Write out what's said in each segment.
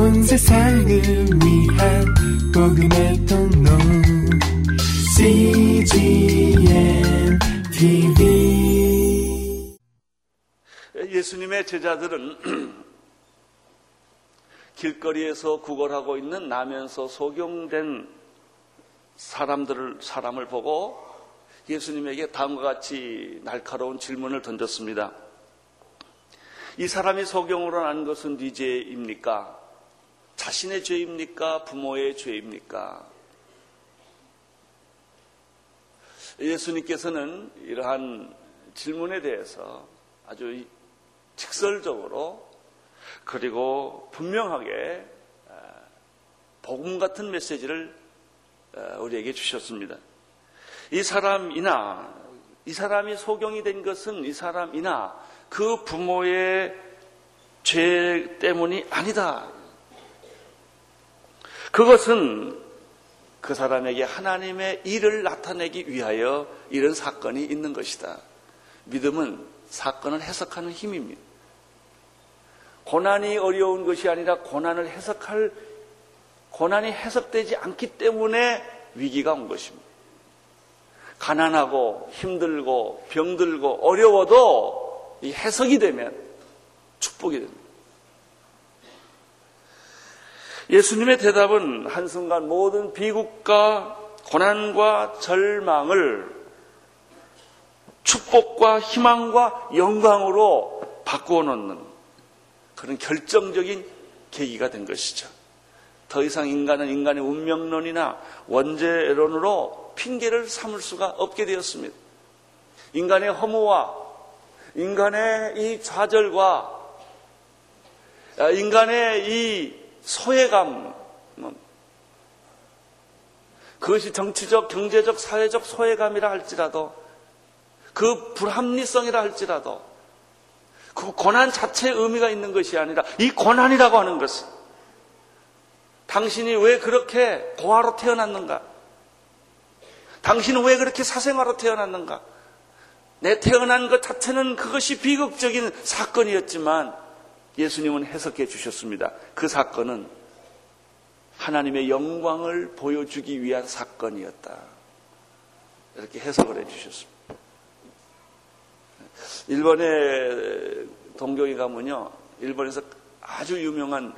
온 세상을 위한 복음의 통로 CGM TV 예수님의 제자들은 길거리에서 구걸하고 있는 나면서 소경된 사람들을 사람을 보고 예수님에게 다음과 같이 날카로운 질문을 던졌습니다. 이 사람이 소경으로 난 것은 네 죄입니까? 자신의 죄입니까? 부모의 죄입니까? 예수님께서는 이러한 질문에 대해서 아주 직설적으로 그리고 분명하게 복음 같은 메시지를 우리에게 주셨습니다. 이 사람이나 이 사람이 소경이 된 것은 이 사람이나 그 부모의 죄 때문이 아니다. 그것은 그 사람에게 하나님의 일을 나타내기 위하여 이런 사건이 있는 것이다. 믿음은 사건을 해석하는 힘입니다. 고난이 어려운 것이 아니라 고난을 해석할 고난이 해석되지 않기 때문에 위기가 온 것입니다. 가난하고 힘들고 병들고 어려워도 이 해석이 되면 축복이 됩니다. 예수님의 대답은 한순간 모든 비극과 고난과 절망을 축복과 희망과 영광으로 바꾸어 놓는 그런 결정적인 계기가 된 것이죠. 더 이상 인간은 인간의 운명론이나 원죄론으로 핑계를 삼을 수가 없게 되었습니다. 인간의 허무와 인간의 이 좌절과 인간의 이 소외감, 그것이 정치적, 경제적, 사회적 소외감이라 할지라도 그 불합리성이라 할지라도 그 고난 자체의 의미가 있는 것이 아니라 이 고난이라고 하는 것은 당신이 왜 그렇게 고아로 태어났는가? 당신은 왜 그렇게 사생아로 태어났는가? 내 태어난 것 자체는 그것이 비극적인 사건이었지만 예수님은 해석해 주셨습니다. 그 사건은 하나님의 영광을 보여주기 위한 사건이었다. 이렇게 해석을 해 주셨습니다. 일본의 동경에 가면요. 일본에서 아주 유명한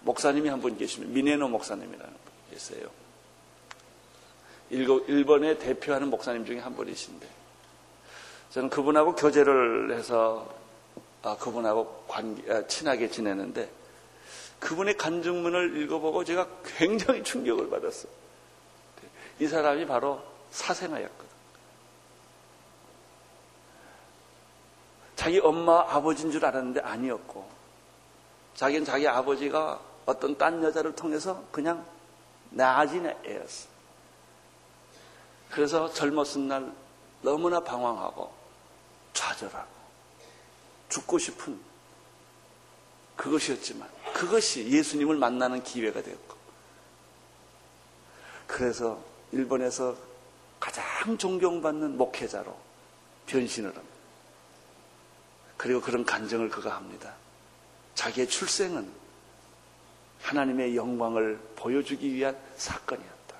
목사님이 한 분 계십니다. 미네노 목사님이라는 분 계세요. 일본의 대표하는 목사님 중에 한 분이신데 저는 그분하고 교제를 해서 아, 그분하고 관계, 아, 친하게 지내는데 그분의 간증문을 읽어보고 제가 굉장히 충격을 받았어요. 이 사람이 바로 사생아였거든. 자기 엄마 아버지인 줄 알았는데 아니었고 자기는 자기 아버지가 어떤 딴 여자를 통해서 그냥 나아진 애였어. 그래서 젊었은 날 너무나 방황하고 좌절하고 죽고 싶은 그것이었지만 그것이 예수님을 만나는 기회가 되었고 그래서 일본에서 가장 존경받는 목회자로 변신을 합니다. 그리고 그런 간증을 그가 합니다. 자기의 출생은 하나님의 영광을 보여주기 위한 사건이었다.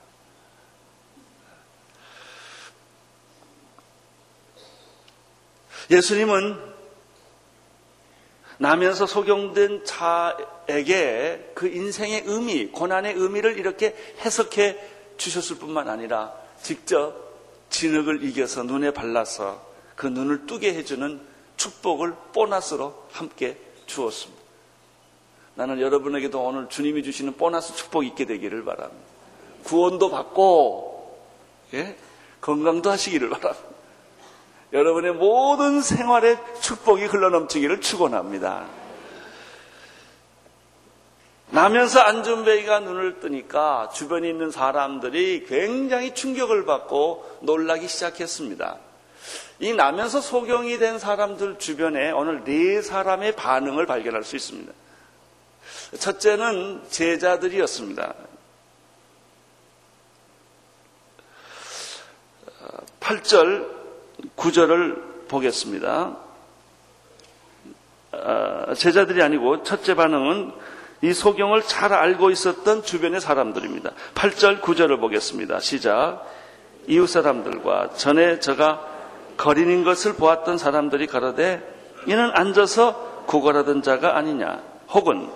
예수님은 나면서 소경된 자에게 그 인생의 의미, 고난의 의미를 이렇게 해석해 주셨을 뿐만 아니라 직접 진흙을 이겨서 눈에 발라서 그 눈을 뜨게 해주는 축복을 보너스로 함께 주었습니다. 나는 여러분에게도 오늘 주님이 주시는 보너스 축복이 있게 되기를 바랍니다. 구원도 받고, 예? 건강도 하시기를 바랍니다. 여러분의 모든 생활에 축복이 흘러넘치기를 축원합니다. 나면서 안전베이가 눈을 뜨니까 주변에 있는 사람들이 굉장히 충격을 받고 놀라기 시작했습니다. 이 나면서 소경이 된 사람들 주변에 오늘 네 사람의 반응을 발견할 수 있습니다. 첫째는 제자들이었습니다. 8절, 9절을 보겠습니다. 아, 제자들이 아니고 첫째 반응은 이 소경을 잘 알고 있었던 주변의 사람들입니다. 8절, 9절을 보겠습니다. 시작. 이웃 사람들과 전에 저가 거린인 것을 보았던 사람들이 가로되 이는 앉아서 구걸하던 자가 아니냐. 혹은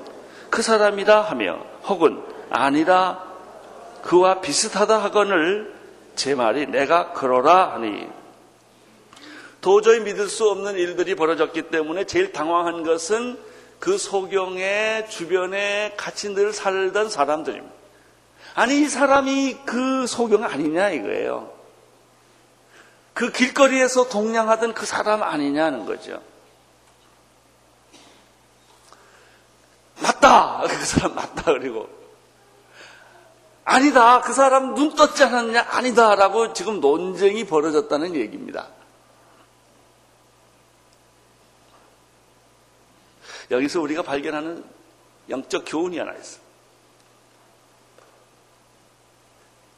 그 사람이라 하며 혹은 아니라 그와 비슷하다 하거늘 제 말이 내가 그러라 하니 도저히 믿을 수 없는 일들이 벌어졌기 때문에 제일 당황한 것은 그 소경의 주변에 같이 늘 살던 사람들입니다. 아니, 이 사람이 그 소경 아니냐 이거예요. 그 길거리에서 동냥하던 그 사람 아니냐는 거죠. 맞다! 그 사람 맞다. 그리고. 아니다. 그 사람 눈 떴지 않았냐? 아니다. 라고 지금 논쟁이 벌어졌다는 얘기입니다. 여기서 우리가 발견하는 영적 교훈이 하나 있어.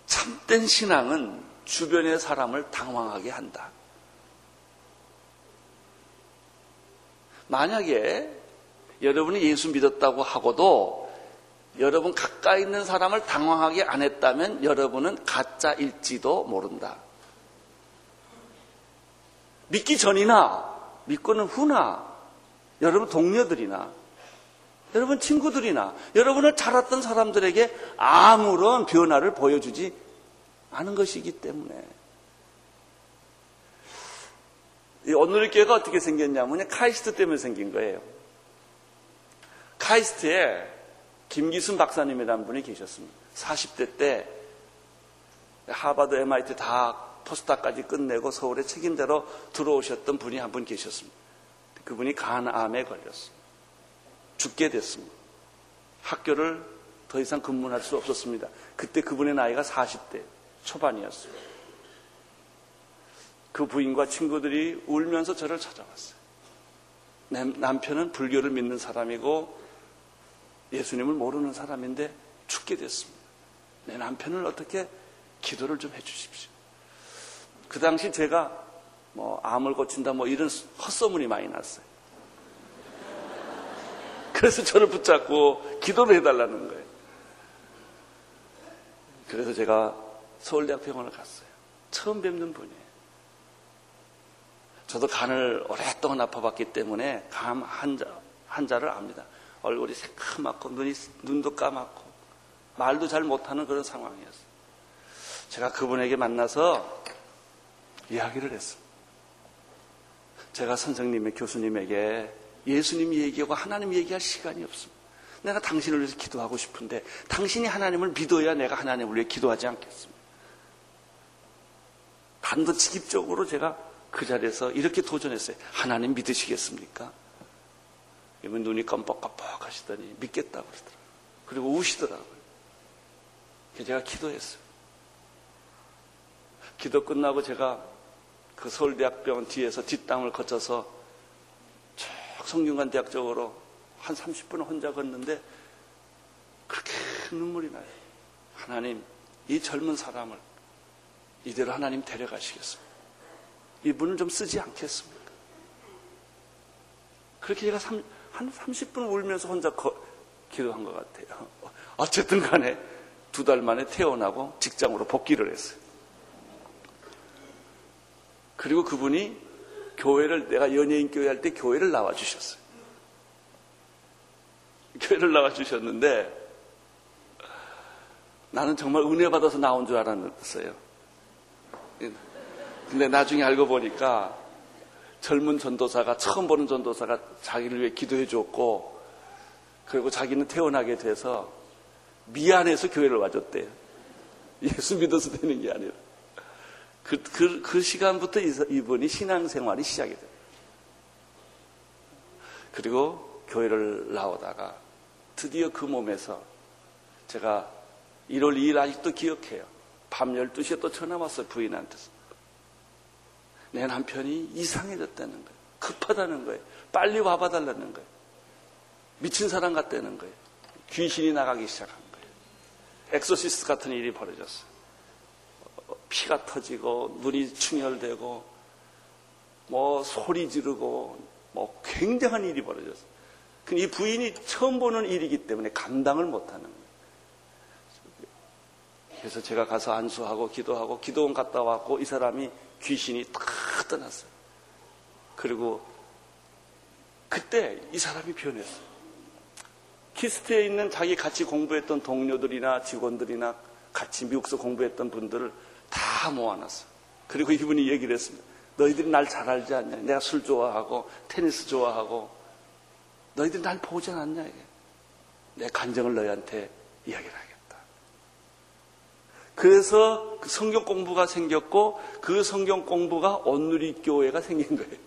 참된 신앙은 주변의 사람을 당황하게 한다. 만약에 여러분이 예수 믿었다고 하고도 여러분 가까이 있는 사람을 당황하게 안 했다면 여러분은 가짜일지도 모른다. 믿기 전이나 믿고는 후나 여러분 동료들이나 여러분 친구들이나 여러분을 잘 알았던 사람들에게 아무런 변화를 보여주지 않은 것이기 때문에 오늘의 교회가 어떻게 생겼냐면 카이스트 때문에 생긴 거예요. 카이스트에 김기순 박사님이라는 분이 계셨습니다. 40대 때 하버드, MIT 다 포스터까지 끝내고 서울에 책임대로 들어오셨던 분이 한 분 계셨습니다. 그분이 간암에 걸렸습니다. 죽게 됐습니다. 학교를 더 이상 근무할 수 없었습니다. 그때 그분의 나이가 40대 초반이었어요. 그 부인과 친구들이 울면서 저를 찾아왔어요. 남편은 불교를 믿는 사람이고 예수님을 모르는 사람인데 죽게 됐습니다. 내 남편을 어떻게 기도를 좀 해주십시오. 그 당시 제가 뭐 암을 고친다 뭐 이런 헛소문이 많이 났어요. 그래서 저를 붙잡고 기도를 해달라는 거예요. 그래서 제가 서울대학 병원을 갔어요. 처음 뵙는 분이에요. 저도 간을 오랫동안 아파봤기 때문에 감 환자, 환자를 압니다. 얼굴이 새카맣고 눈이, 눈도 까맣고 말도 잘 못하는 그런 상황이었어요. 제가 그분에게 만나서 이야기를 했습니다. 제가 선생님의 교수님에게 예수님 얘기하고 하나님 얘기할 시간이 없습니다. 내가 당신을 위해서 기도하고 싶은데 당신이 하나님을 믿어야 내가 하나님을 위해 기도하지 않겠습니다. 단도직입적으로 제가 그 자리에서 이렇게 도전했어요. 하나님 믿으시겠습니까? 이분 눈이 깜빡깜빡 하시더니 믿겠다고 그러더라고요. 그리고 우시더라고요. 제가 기도했어요. 기도 끝나고 제가 그 서울대학병원 뒤에서 뒷땅을 거쳐서 쭉 성균관 대학 쪽으로 한 30분 혼자 걷는데 그렇게 눈물이 나요. 하나님, 이 젊은 사람을 이대로 하나님 데려가시겠습니다. 이분을 좀 쓰지 않겠습니까? 그렇게 제가 3, 한 30분 울면서 혼자 거, 기도한 것 같아요. 어쨌든 간에 두 달 만에 태어나고 직장으로 복귀를 했어요. 그리고 그분이 교회를 내가 연예인 교회 할 때 교회를 나와 주셨어요. 교회를 나와 주셨는데 나는 정말 은혜 받아서 나온 줄 알았어요. 근데 나중에 알고 보니까 젊은 전도사가 처음 보는 전도사가 자기를 위해 기도해 줬고 그리고 자기는 태어나게 돼서 미안해서 교회를 와줬대요. 예수 믿어서 되는 게 아니라. 그, 그, 그 시간부터 이분이 신앙생활이 시작이 돼요. 그리고 교회를 나오다가 드디어 그 몸에서 제가 1월 2일 아직도 기억해요. 밤 12시에 또 전화 왔어요, 부인한테서. 내 남편이 이상해졌다는 거예요. 급하다는 거예요. 빨리 와봐달라는 거예요. 미친 사람 같다는 거예요. 귀신이 나가기 시작한 거예요. 엑소시스트 같은 일이 벌어졌어요. 피가 터지고 눈이 충혈되고 뭐 소리 지르고 뭐 굉장한 일이 벌어졌어요. 이 부인이 처음 보는 일이기 때문에 감당을 못하는 거예요. 그래서 제가 가서 안수하고 기도하고 기도원 갔다 왔고 이 사람이 귀신이 다 떠났어요. 그리고 그때 이 사람이 변했어요. KIST에 있는 자기 같이 공부했던 동료들이나 직원들이나 같이 미국서 공부했던 분들을 다 모아놨어. 그리고 이분이 얘기를 했습니다. 너희들이 날 잘 알지 않냐? 내가 술 좋아하고 테니스 좋아하고 너희들이 날 보지 않았냐? 이게. 내 간정을 너희한테 이야기를 하겠다. 그래서 그 성경 공부가 생겼고 그 성경 공부가 온누리 교회가 생긴 거예요.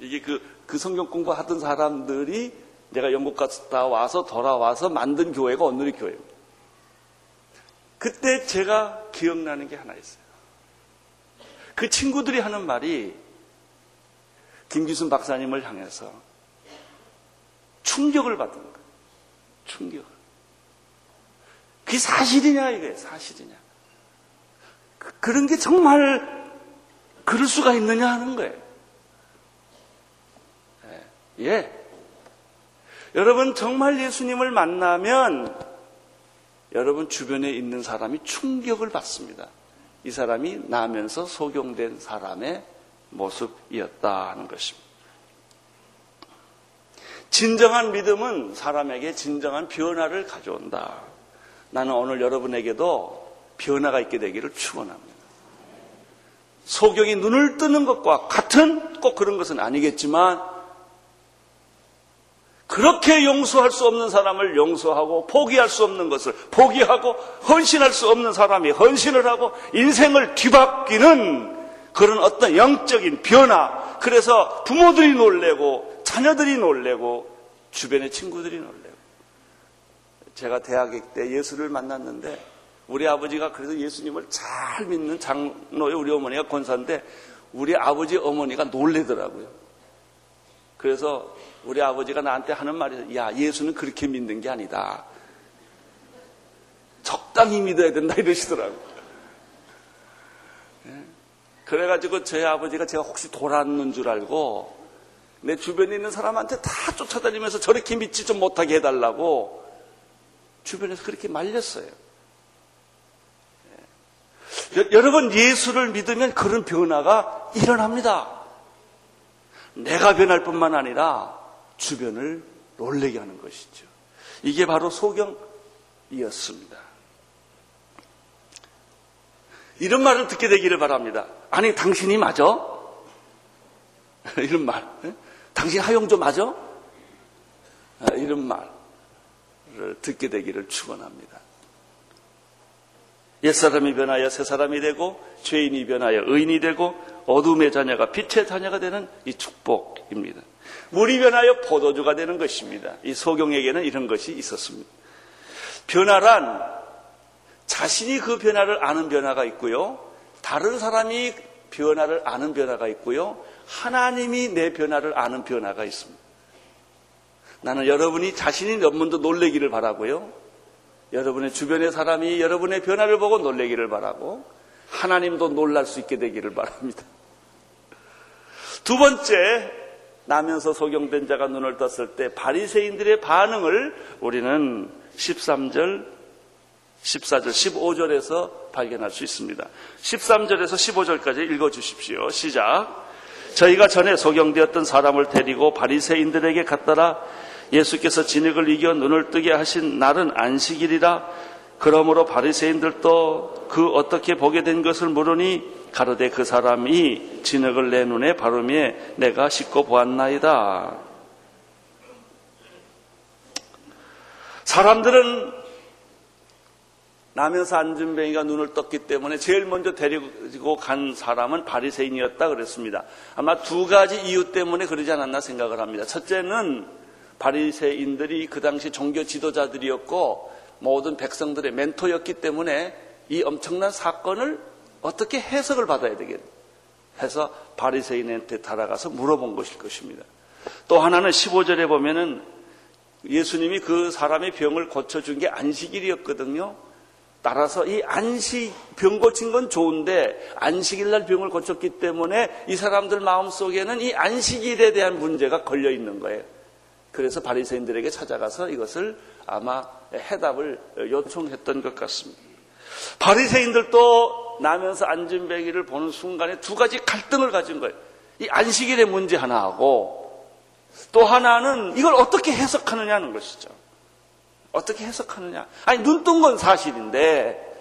이게 그, 그 성경 공부 하던 사람들이 내가 영국 갔다 와서 돌아와서 만든 교회가 온누리 교회입니다. 그때 제가 기억나는 게 하나 있어요. 그 친구들이 하는 말이 김기순 박사님을 향해서 충격을 받은 거예요. 충격을. 그게 사실이냐, 이게 사실이냐. 그, 그런 게 정말 그럴 수가 있느냐 하는 거예요. 예. 예. 여러분, 정말 예수님을 만나면 여러분 주변에 있는 사람이 충격을 받습니다. 이 사람이 나면서 소경된 사람의 모습이었다 하는 것입니다. 진정한 믿음은 사람에게 진정한 변화를 가져온다. 나는 오늘 여러분에게도 변화가 있게 되기를 축원합니다. 소경이 눈을 뜨는 것과 같은 꼭 그런 것은 아니겠지만 그렇게 용서할 수 없는 사람을 용서하고 포기할 수 없는 것을 포기하고 헌신할 수 없는 사람이 헌신을 하고 인생을 뒤바뀌는 그런 어떤 영적인 변화. 그래서 부모들이 놀래고 자녀들이 놀래고 주변의 친구들이 놀래고 제가 대학 때 예수를 만났는데 우리 아버지가 그래도 예수님을 잘 믿는 장로의 우리 어머니가 권사인데 우리 아버지 어머니가 놀래더라고요. 그래서 우리 아버지가 나한테 하는 말이 야 예수는 그렇게 믿는 게 아니다. 적당히 믿어야 된다 이러시더라고요. 예? 그래가지고 저희 아버지가 제가 혹시 돌았는 줄 알고 내 주변에 있는 사람한테 다 쫓아다니면서 저렇게 믿지 좀 못하게 해달라고 주변에서 그렇게 말렸어요. 예. 여러분 예수를 믿으면 그런 변화가 일어납니다. 내가 변할 뿐만 아니라 주변을 놀래게 하는 것이죠. 이게 바로 소경이었습니다. 이런 말을 듣게 되기를 바랍니다. 아니, 당신이 맞아? 이런 말. 당신 하용조 맞아? 아, 이런 말을 듣게 되기를 축원합니다. 옛사람이 변하여 새사람이 되고 죄인이 변하여 의인이 되고 어둠의 자녀가 빛의 자녀가 되는 이 축복입니다. 물이 변하여 포도주가 되는 것입니다. 이 소경에게는 이런 것이 있었습니다. 변화란 자신이 그 변화를 아는 변화가 있고요. 다른 사람이 변화를 아는 변화가 있고요. 하나님이 내 변화를 아는 변화가 있습니다. 나는 여러분이 자신이 너무도 놀래기를 바라고요. 여러분의 주변의 사람이 여러분의 변화를 보고 놀래기를 바라고 하나님도 놀랄 수 있게 되기를 바랍니다. 두 번째, 나면서 소경된 자가 눈을 떴을 때 바리새인들의 반응을 우리는 13절, 14절, 15절에서 발견할 수 있습니다. 13절에서 15절까지 읽어 주십시오. 시작. 저희가 전에 소경되었던 사람을 데리고 바리새인들에게 갔더라 예수께서 진흙을 이겨 눈을 뜨게 하신 날은 안식일이라 그러므로 바리새인들도 그 어떻게 보게 된 것을 물으니 가로되 그 사람이 진흙을 내 눈에 바르며 내가 씻고 보았나이다. 사람들은 나면서 안준뱅이가 눈을 떴기 때문에 제일 먼저 데리고 간 사람은 바리새인이었다 그랬습니다. 아마 두 가지 이유 때문에 그러지 않았나 생각을 합니다. 첫째는 바리새인들이 그 당시 종교 지도자들이었고 모든 백성들의 멘토였기 때문에 이 엄청난 사건을 어떻게 해석을 받아야 되겠 해서 바리새인한테 달아가서 물어본 것일 것입니다. 또 하나는 15절에 보면은 예수님이 그 사람의 병을 고쳐준 게 안식일이었거든요. 따라서 이 안식, 병 고친 건 좋은데 안식일 날 병을 고쳤기 때문에 이 사람들 마음 속에는 이 안식일에 대한 문제가 걸려 있는 거예요. 그래서 바리새인들에게 찾아가서 이것을 아마 해답을 요청했던 것 같습니다. 바리새인들도 나면서 안진뱅이를 보는 순간에 두 가지 갈등을 가진 거예요. 이 안식일의 문제 하나하고 또 하나는 이걸 어떻게 해석하느냐는 것이죠. 어떻게 해석하느냐? 아니 눈 뜬 건 사실인데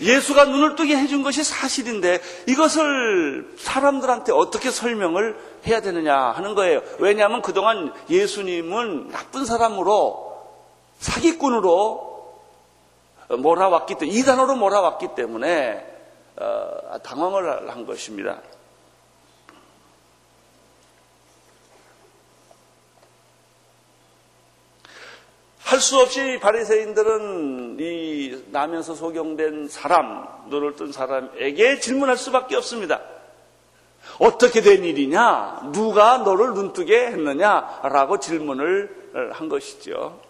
예수가 눈을 뜨게 해준 것이 사실인데 이것을 사람들한테 어떻게 설명을 해야 되느냐 하는 거예요. 왜냐하면 그동안 예수님은 나쁜 사람으로 사기꾼으로 몰아왔기 때문에 이단으로 몰아왔기 때문에 어, 당황을 한 것입니다. 할 수 없이 바리새인들은 이 나면서 소경된 사람, 눈을 뜬 사람에게 질문할 수밖에 없습니다. 어떻게 된 일이냐? 누가 너를 눈뜨게 했느냐? 라고 질문을 한 것이죠.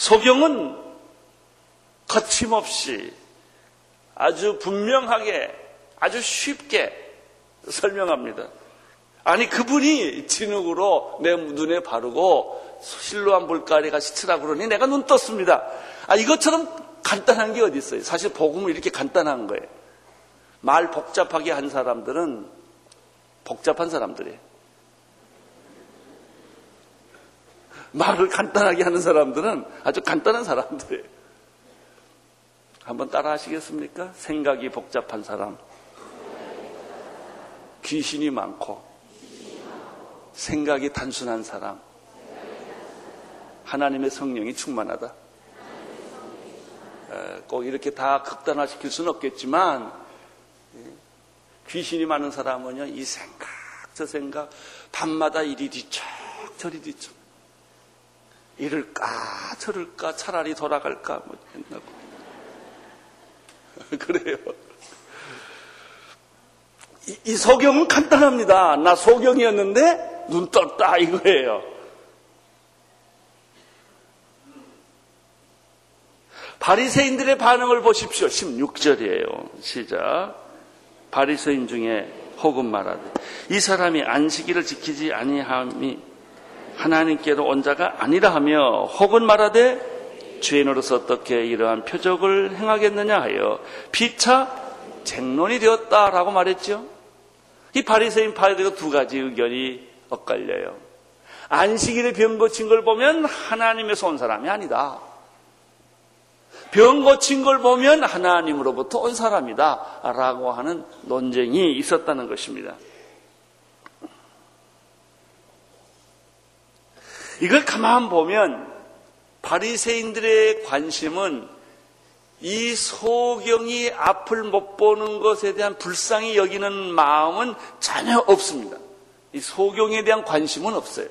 소경은 거침없이 아주 분명하게 아주 쉽게 설명합니다. 아니 그분이 진흙으로 내 눈에 바르고 실로한 물가리가 시치라 그러니 내가 눈 떴습니다. 아 이것처럼 간단한 게 어디 있어요? 사실 복음은 이렇게 간단한 거예요. 말 복잡하게 한 사람들은 복잡한 사람들이에요. 말을 간단하게 하는 사람들은 아주 간단한 사람들이에요. 한번 따라 하시겠습니까? 생각이 복잡한 사람. 귀신이 많고 생각이 단순한 사람. 하나님의 성령이 충만하다. 꼭 이렇게 다 극단화시킬 수는 없겠지만 예, 귀신이 많은 사람은요 이 생각 저 생각 밤마다 이리 뒤척 저리 뒤척 이럴까 저럴까 차라리 돌아갈까 뭐 했나고 그래요. 이, 이 소경은 간단합니다. 나 소경이었는데 눈 떴다 이거예요. 바리새인들의 반응을 보십시오. 16절이에요. 시작. 바리새인 중에 혹은 말하되 이 사람이 안식일을 지키지 아니함이 하나님께로 온 자가 아니라 하며 혹은 말하되 죄인으로서 어떻게 이러한 표적을 행하겠느냐 하여 피차 쟁론이 되었다라고 말했죠. 이 바리새인 파리새가 두 가지 의견이 엇갈려요. 안식일에 병 고친 걸 보면 하나님에서 온 사람이 아니다. 병 고친 걸 보면 하나님으로부터 온 사람이다. 라고 하는 논쟁이 있었다는 것입니다. 이걸 가만 보면 바리새인들의 관심은 이 소경이 앞을 못 보는 것에 대한 불쌍히 여기는 마음은 전혀 없습니다. 이 소경에 대한 관심은 없어요.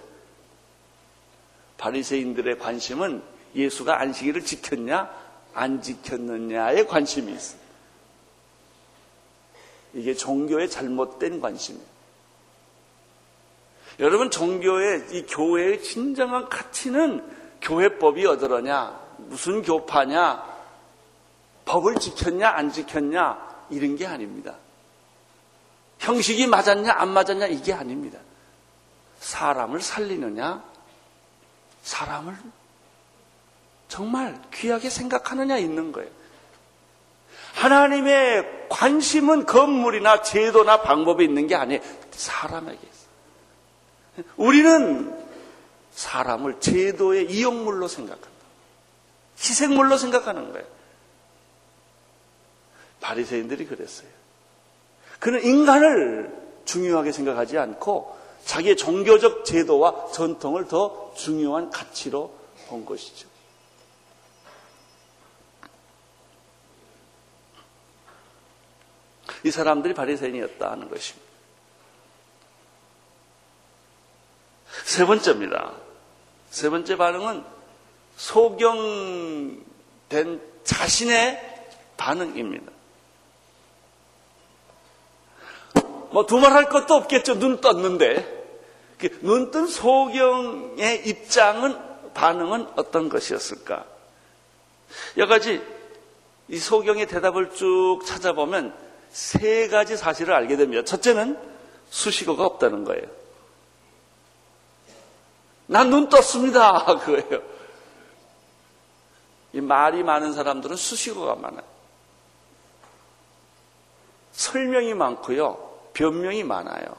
바리새인들의 관심은 예수가 안식일을 지켰냐 안 지켰느냐에 관심이 있어요. 이게 종교의 잘못된 관심이에요. 여러분 종교의 이 교회의 진정한 가치는 교회법이 어떠러냐 무슨 교파냐 법을 지켰냐 안 지켰냐 이런 게 아닙니다. 형식이 맞았냐 안 맞았냐 이게 아닙니다. 사람을 살리느냐 사람을 정말 귀하게 생각하느냐 있는 거예요. 하나님의 관심은 건물이나 제도나 방법에 있는 게 아니에요. 사람에게. 우리는 사람을 제도의 이용물로 생각한다. 희생물로 생각하는 거예요. 바리새인들이 그랬어요. 그는 인간을 중요하게 생각하지 않고 자기의 종교적 제도와 전통을 더 중요한 가치로 본 것이죠. 이 사람들이 바리새인이었다 하는 것입니다. 세 번째입니다. 세 번째 반응은 소경된 자신의 반응입니다. 뭐 두말할 것도 없겠죠. 눈 떴는데. 그 눈뜬 소경의 입장은, 반응은 어떤 것이었을까? 여러 가지 이 소경의 대답을 쭉 찾아보면 세 가지 사실을 알게 됩니다. 첫째는 수식어가 없다는 거예요. 난 눈 떴습니다. 그거예요. 이 말이 많은 사람들은 수식어가 많아요. 설명이 많고요. 변명이 많아요.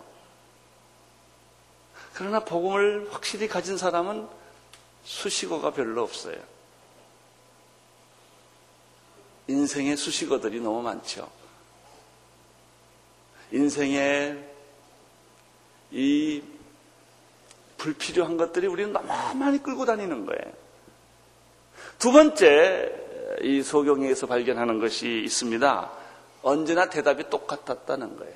그러나 복음을 확실히 가진 사람은 수식어가 별로 없어요. 인생의 수식어들이 너무 많죠. 인생에 이 불필요한 것들이 우리는 너무 많이 끌고 다니는 거예요. 두 번째, 이 소경에서 발견하는 것이 있습니다. 언제나 대답이 똑같았다는 거예요.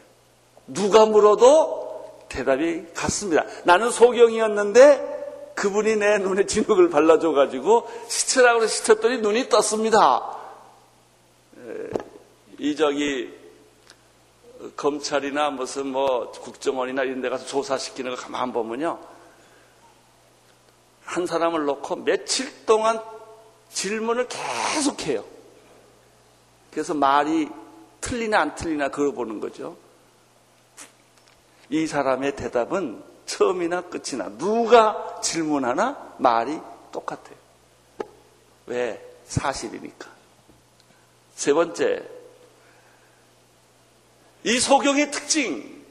누가 물어도 대답이 같습니다. 나는 소경이었는데 그분이 내 눈에 진흙을 발라줘가지고 시체라고 해서 시쳤더니 눈이 떴습니다. 이 저기 검찰이나 무슨 뭐 국정원이나 이런 데 가서 조사시키는 거 가만 보면요. 한 사람을 놓고 며칠 동안 질문을 계속해요. 그래서 말이 틀리나 안 틀리나 그걸 보는 거죠. 이 사람의 대답은 처음이나 끝이나 누가 질문하나 말이 똑같아요. 왜? 사실이니까. 세 번째, 이 소경의 특징.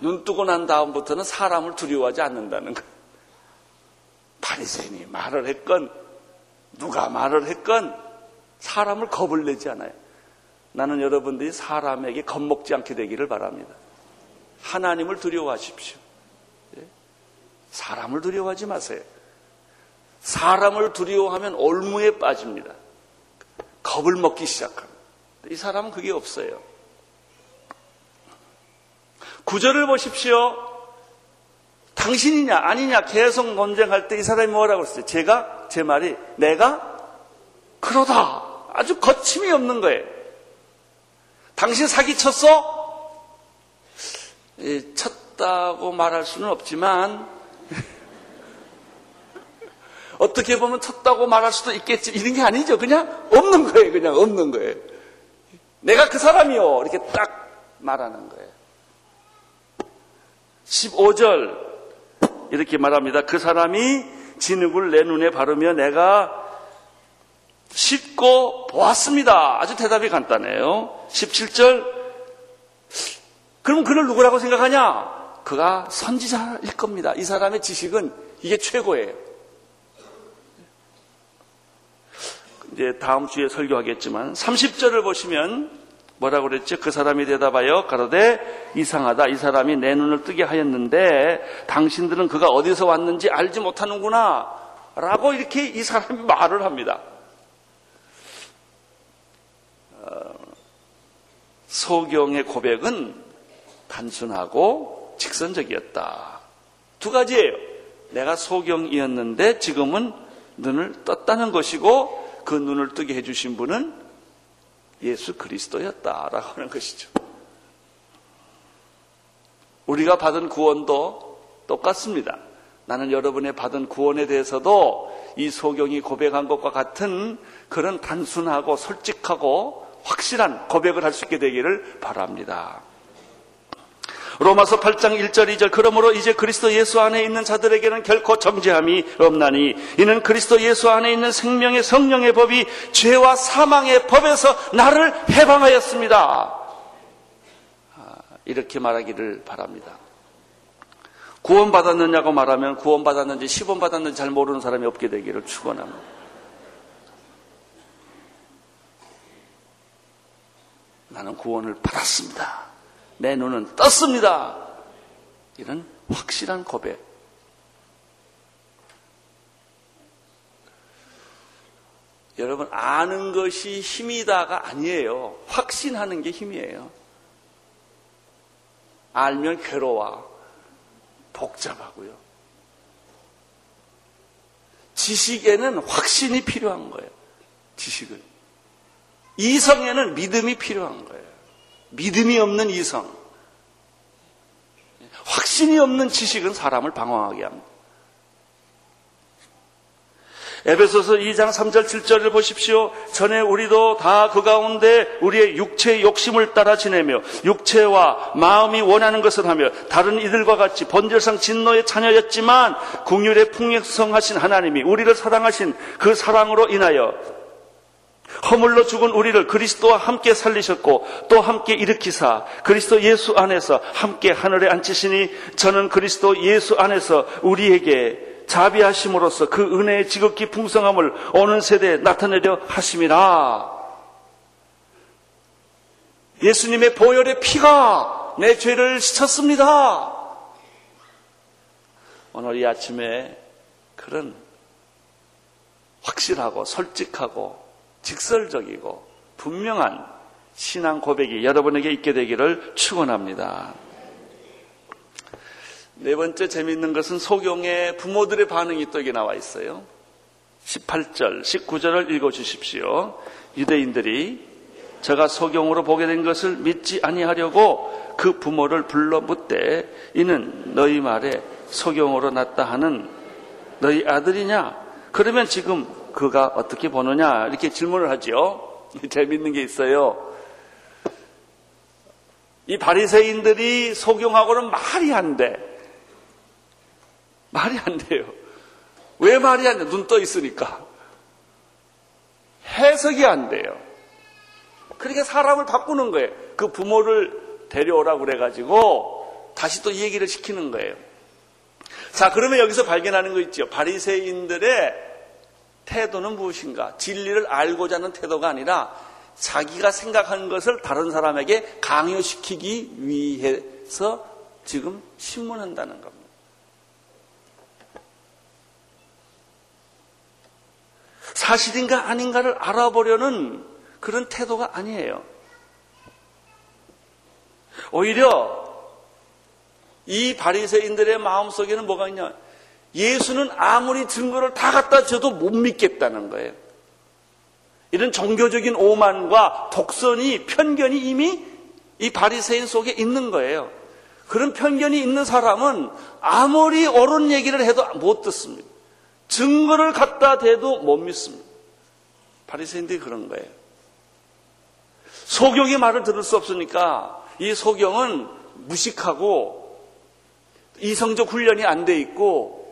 눈 뜨고 난 다음부터는 사람을 두려워하지 않는다는 거예요. 바리새인이 말을 했건 누가 말을 했건 사람을 겁을 내지 않아요. 나는 여러분들이 사람에게 겁먹지 않게 되기를 바랍니다. 하나님을 두려워하십시오. 예? 사람을 두려워하지 마세요. 사람을 두려워하면 올무에 빠집니다. 겁을 먹기 시작합니다. 이 사람은 그게 없어요. 구절을 보십시오. 당신이냐 아니냐 계속 논쟁할 때 이 사람이 뭐라고 그랬어요? 제가 제 말이 내가 그러다 아주 거침이 없는 거예요. 당신 사기쳤어? 예, 쳤다고 말할 수는 없지만 어떻게 보면 쳤다고 말할 수도 있겠지 이런 게 아니죠. 그냥 없는 거예요. 그냥 없는 거예요. 내가 그 사람이요. 이렇게 딱 말하는 거예요. 15절 이렇게 말합니다. 그 사람이 진흙을 내 눈에 바르며 내가 씻고 보았습니다. 아주 대답이 간단해요. 17절 그럼 그를 누구라고 생각하냐? 그가 선지자일 겁니다. 이 사람의 지식은 이게 최고예요. 이제 다음 주에 설교하겠지만 30절을 보시면 뭐라고 그랬죠? 그 사람이 대답하여 가로되 이상하다. 이 사람이 내 눈을 뜨게 하였는데 당신들은 그가 어디서 왔는지 알지 못하는구나. 라고 이렇게 이 사람이 말을 합니다. 어, 소경의 고백은 단순하고 직선적이었다. 두 가지예요. 내가 소경이었는데 지금은 눈을 떴다는 것이고 그 눈을 뜨게 해주신 분은 예수 그리스도였다라고 하는 것이죠. 우리가 받은 구원도 똑같습니다. 나는 여러분의 받은 구원에 대해서도 이 소경이 고백한 것과 같은 그런 단순하고 솔직하고 확실한 고백을 할 수 있게 되기를 바랍니다. 로마서 8장 1절 2절 그러므로 이제 그리스도 예수 안에 있는 자들에게는 결코 정죄함이 없나니 이는 그리스도 예수 안에 있는 생명의 성령의 법이 죄와 사망의 법에서 나를 해방하였습니다. 아, 이렇게 말하기를 바랍니다. 구원받았느냐고 말하면 구원받았는지 시범받았는지 잘 모르는 사람이 없게 되기를 축원합니다. 나는 구원을 받았습니다. 내 눈은 떴습니다. 이런 확실한 고백. 여러분, 아는 것이 힘이다가 아니에요. 확신하는 게 힘이에요. 알면 괴로워. 복잡하고요. 지식에는 확신이 필요한 거예요. 지식은. 이성에는 믿음이 필요한 거예요. 믿음이 없는 이성, 확신이 없는 지식은 사람을 방황하게 합니다. 에베소서 2장 3절 7절을 보십시오. 전에 우리도 다 그 가운데 우리의 육체의 욕심을 따라 지내며 육체와 마음이 원하는 것을 하며 다른 이들과 같이 본질상 진노의 자녀였지만 국률의 풍성하신 하나님이 우리를 사랑하신 그 사랑으로 인하여 허물로 죽은 우리를 그리스도와 함께 살리셨고 또 함께 일으키사 그리스도 예수 안에서 함께 하늘에 앉히시니 저는 그리스도 예수 안에서 우리에게 자비하심으로써 그 은혜의 지극히 풍성함을 오는 세대에 나타내려 하심이라. 예수님의 보혈의 피가 내 죄를 씻었습니다. 오늘 이 아침에 그런 확실하고 솔직하고 직설적이고 분명한 신앙 고백이 여러분에게 있게 되기를 축원합니다. 네 번째 재미있는 것은 소경의 부모들의 반응이 또 여기 나와 있어요. 18절, 19절을 읽어 주십시오. 유대인들이 저가 소경으로 보게 된 것을 믿지 아니하려고 그 부모를 불러 묻되 이는 너희 말에 소경으로 났다 하는 너희 아들이냐? 그러면 지금 그가 어떻게 보느냐? 이렇게 질문을 하죠. 재밌는 게 있어요. 이 바리새인들이 소경하고는 말이 안 돼. 말이 안 돼요. 왜 말이 안 돼? 눈 떠 있으니까. 해석이 안 돼요. 그러니까 사람을 바꾸는 거예요. 그 부모를 데려오라고 그래가지고 다시 또 얘기를 시키는 거예요. 자, 그러면 여기서 발견하는 거 있죠. 바리새인들의 태도는 무엇인가? 진리를 알고자 하는 태도가 아니라 자기가 생각하는 것을 다른 사람에게 강요시키기 위해서 지금 신문한다는 겁니다. 사실인가 아닌가를 알아보려는 그런 태도가 아니에요. 오히려 이 바리새인들의 마음속에는 뭐가 있냐? 예수는 아무리 증거를 다 갖다 줘도 못 믿겠다는 거예요. 이런 종교적인 오만과 독선이 편견이 이미 이 바리새인 속에 있는 거예요. 그런 편견이 있는 사람은 아무리 옳은 얘기를 해도 못 듣습니다. 증거를 갖다 대도 못 믿습니다. 바리새인들이 그런 거예요. 소경의 말을 들을 수 없으니까 이 소경은 무식하고 이성적 훈련이 안 돼 있고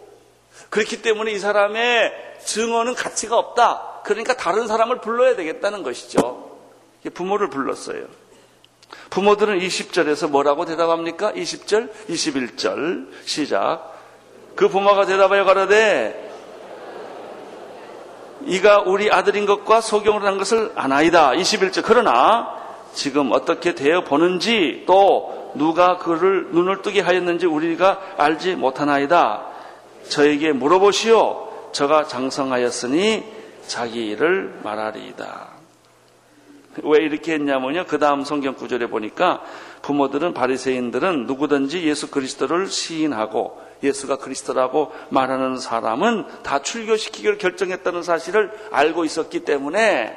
그렇기 때문에 이 사람의 증언은 가치가 없다. 그러니까 다른 사람을 불러야 되겠다는 것이죠. 부모를 불렀어요. 부모들은 20절에서 뭐라고 대답합니까? 20절, 21절 시작. 그 부모가 대답하여 가라되 이가 우리 아들인 것과 소경을 한 것을 아나이다. 21절. 그러나 지금 어떻게 되어 보는지 또 누가 그를 눈을 뜨게 하였는지 우리가 알지 못하나이다. 저에게 물어보시오. 저가 장성하였으니 자기 일을 말하리이다. 왜 이렇게 했냐면요. 그 다음 성경 구절에 보니까 부모들은 바리새인들은 누구든지 예수 그리스도를 시인하고 예수가 그리스도라고 말하는 사람은 다 출교시키기를 결정했다는 사실을 알고 있었기 때문에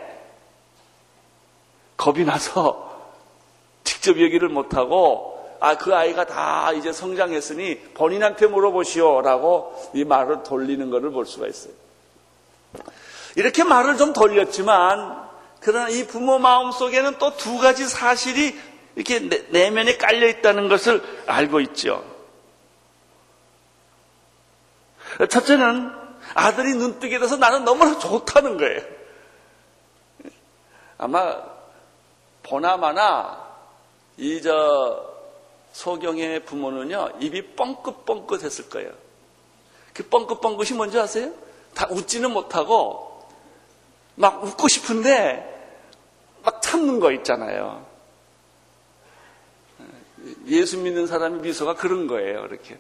겁이 나서 직접 얘기를 못하고 아, 그 아이가 다 이제 성장했으니 본인한테 물어보시오 라고 이 말을 돌리는 것을 볼 수가 있어요. 이렇게 말을 좀 돌렸지만 그러나 이 부모 마음 속에는 또 두 가지 사실이 이렇게 내면에 깔려 있다는 것을 알고 있죠. 첫째는 아들이 눈뜨게 돼서 나는 너무나 좋다는 거예요. 아마 보나마나 이 저 소경의 부모는요 입이 뻥긋뻥긋 했을 거예요. 그 뻥긋뻥긋이 뭔지 아세요? 다 웃지는 못하고 막 웃고 싶은데 막 참는 거 있잖아요. 예수 믿는 사람이 미소가 그런 거예요. 이렇게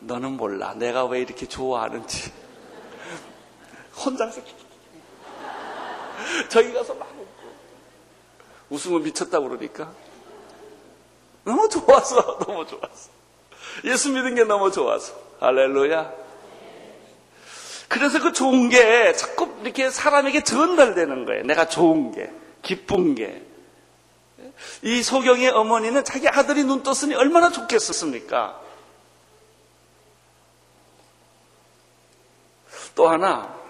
너는 몰라. 내가 왜 이렇게 좋아하는지. 혼자서 저기 가서 막 웃고 웃으면 미쳤다고 그러니까 너무 좋아서 너무 좋았어. 예수 믿은 게 너무 좋아서 할렐루야. 그래서 그 좋은 게 자꾸 이렇게 사람에게 전달되는 거예요. 내가 좋은 게, 기쁜 게. 이 소경의 어머니는 자기 아들이 눈 떴으니 얼마나 좋겠었습니까? 또 하나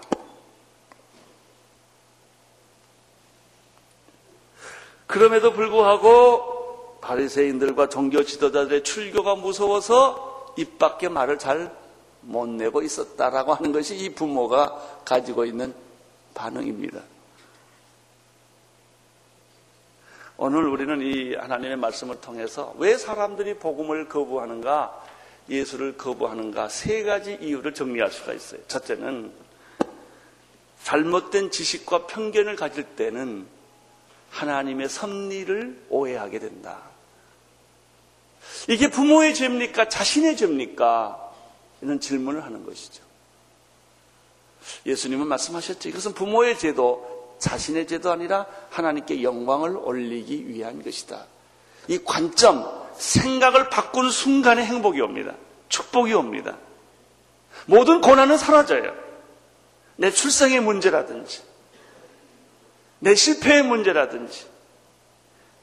그럼에도 불구하고 바리새인들과 종교 지도자들의 출교가 무서워서 입 밖에 말을 잘 못 내고 있었다라고 하는 것이 이 부모가 가지고 있는 반응입니다. 오늘 우리는 이 하나님의 말씀을 통해서 왜 사람들이 복음을 거부하는가, 예수를 거부하는가 세 가지 이유를 정리할 수가 있어요. 첫째는 잘못된 지식과 편견을 가질 때는 하나님의 섭리를 오해하게 된다. 이게 부모의 죄입니까? 자신의 죄입니까? 이런 질문을 하는 것이죠. 예수님은 말씀하셨죠. 이것은 부모의 죄도 자신의 죄도 아니라 하나님께 영광을 올리기 위한 것이다. 이 관점, 생각을 바꾼 순간에 행복이 옵니다. 축복이 옵니다. 모든 고난은 사라져요. 내 출생의 문제라든지, 내 실패의 문제라든지,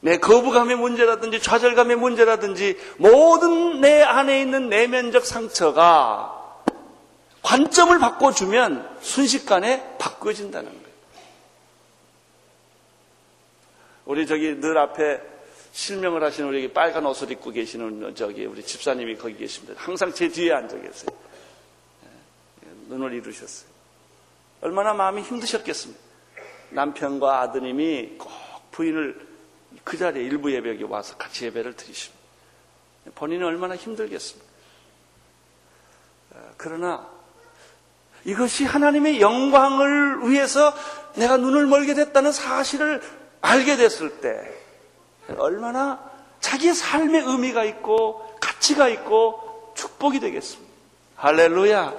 내 거부감의 문제라든지, 좌절감의 문제라든지, 모든 내 안에 있는 내면적 상처가 관점을 바꿔주면 순식간에 바꿔진다는 거예요. 우리 저기 늘 앞에 실명을 하시는 우리 빨간 옷을 입고 계시는 저기 우리 집사님이 거기 계십니다. 항상 제 뒤에 앉아 계세요. 예, 눈을 이루셨어요. 얼마나 마음이 힘드셨겠습니까? 남편과 아드님이 꼭 부인을 그 자리에 일부 예배에 와서 같이 예배를 드리십니다. 본인은 얼마나 힘들겠습니까? 어, 그러나 이것이 하나님의 영광을 위해서 내가 눈을 멀게 됐다는 사실을 알게 됐을 때 얼마나 자기의 삶의 의미가 있고 가치가 있고 축복이 되겠습니다. 할렐루야.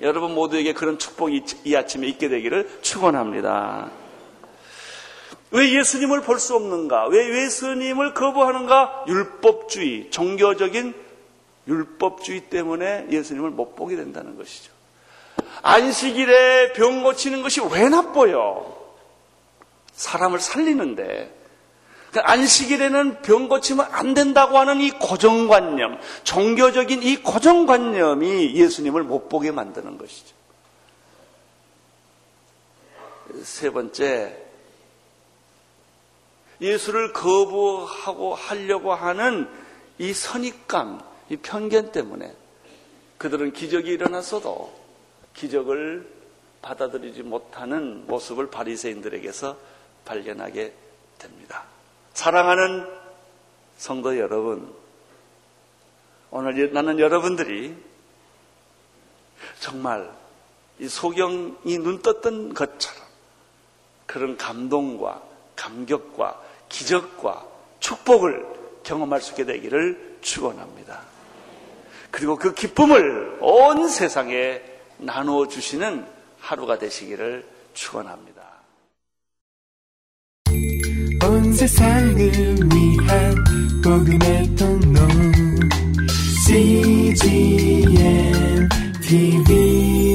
여러분 모두에게 그런 축복이 이 아침에 있게 되기를 축원합니다. 왜 예수님을 볼 수 없는가? 왜 예수님을 거부하는가? 율법주의, 종교적인 율법주의 때문에 예수님을 못 보게 된다는 것이죠. 안식일에 병 고치는 것이 왜 나빠요? 사람을 살리는데 그 안식일에는 병 고치면 안 된다고 하는 이 고정관념, 종교적인 이 고정관념이 예수님을 못 보게 만드는 것이죠. 세 번째, 예수를 거부하고 하려고 하는 이 선입감, 이 편견 때문에 그들은 기적이 일어났어도 기적을 받아들이지 못하는 모습을 바리새인들에게서 발견하게 됩니다. 사랑하는 성도 여러분, 오늘 나는 여러분들이 정말 이 소경이 눈 떴던 것처럼 그런 감동과 감격과 기적과 축복을 경험할 수 있게 되기를 축원합니다. 그리고 그 기쁨을 온 세상에 나누어 주시는 하루가 되시기를 축원합니다. 온 세상을 위한 복음의 통로 CGM TV